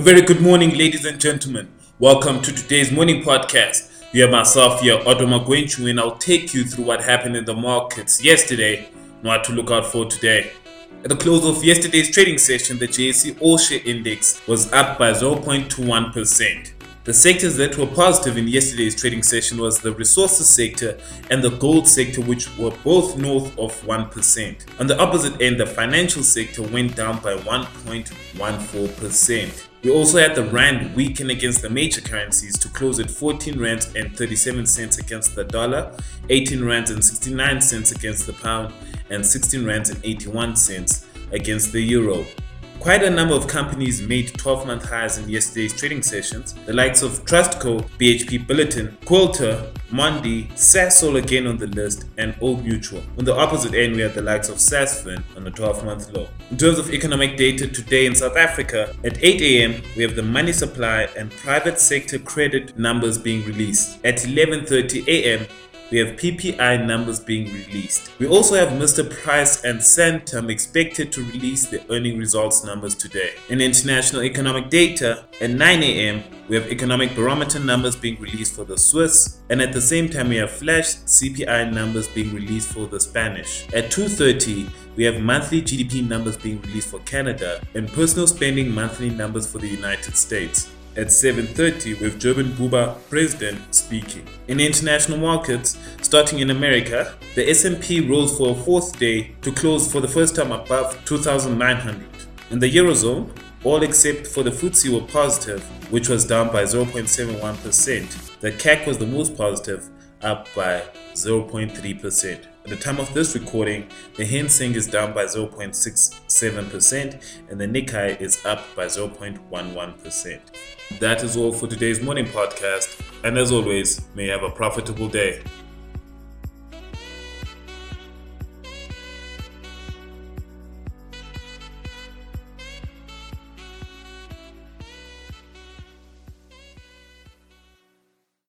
very good morning, ladies and gentlemen. Welcome to today's morning podcast. You have myself here, Otto Magwenchu, and I'll take you through what happened in the markets yesterday and what to look out for today. At the close of yesterday's trading session, the JSE All Share Index was up by 0.21%. The sectors that were positive in yesterday's trading session was the resources sector and the gold sector, which were both north of 1%. On the opposite end, the financial sector went down by 1.14%. We also had the rand weaken against the major currencies to close at 14 rand and 37 cents against the dollar, 18 rand and 69 cents against the pound, and 16 rand and 81 cents against the euro. Quite a number of companies made 12 month highs in yesterday's trading sessions. The likes of Trustco, BHP Billiton, Quilter, Mondi, Sasol again on the list, and Old Mutual. On the opposite end, we have the likes of Sasfin on a 12 month low. In terms of economic data today in South Africa, at 8 a.m., we have the money supply and private sector credit numbers being released. At 11:30 a.m., we have PPI numbers being released. We also have Mr. Price and Santam expected to release their earning results numbers today. In international economic data, at 9 a.m., we have economic barometer numbers being released for the Swiss, and at the same time we have flash CPI numbers being released for the Spanish. At 2:30, we have monthly GDP numbers being released for Canada and personal spending monthly numbers for the United States at 7.30 with Joburg Buba president speaking. In international markets, starting in America, the S&P rose for a fourth day to close for the first time above 2,900. In the Eurozone, all except for the FTSE were positive, which was down by 0.71%. The CAC was the most positive, up by 0.3%. At the time of this recording, the Hang is down by 0.67% and the Nikkei is up by 0.11%. That is all for today's morning podcast, and as always, may you have a profitable day.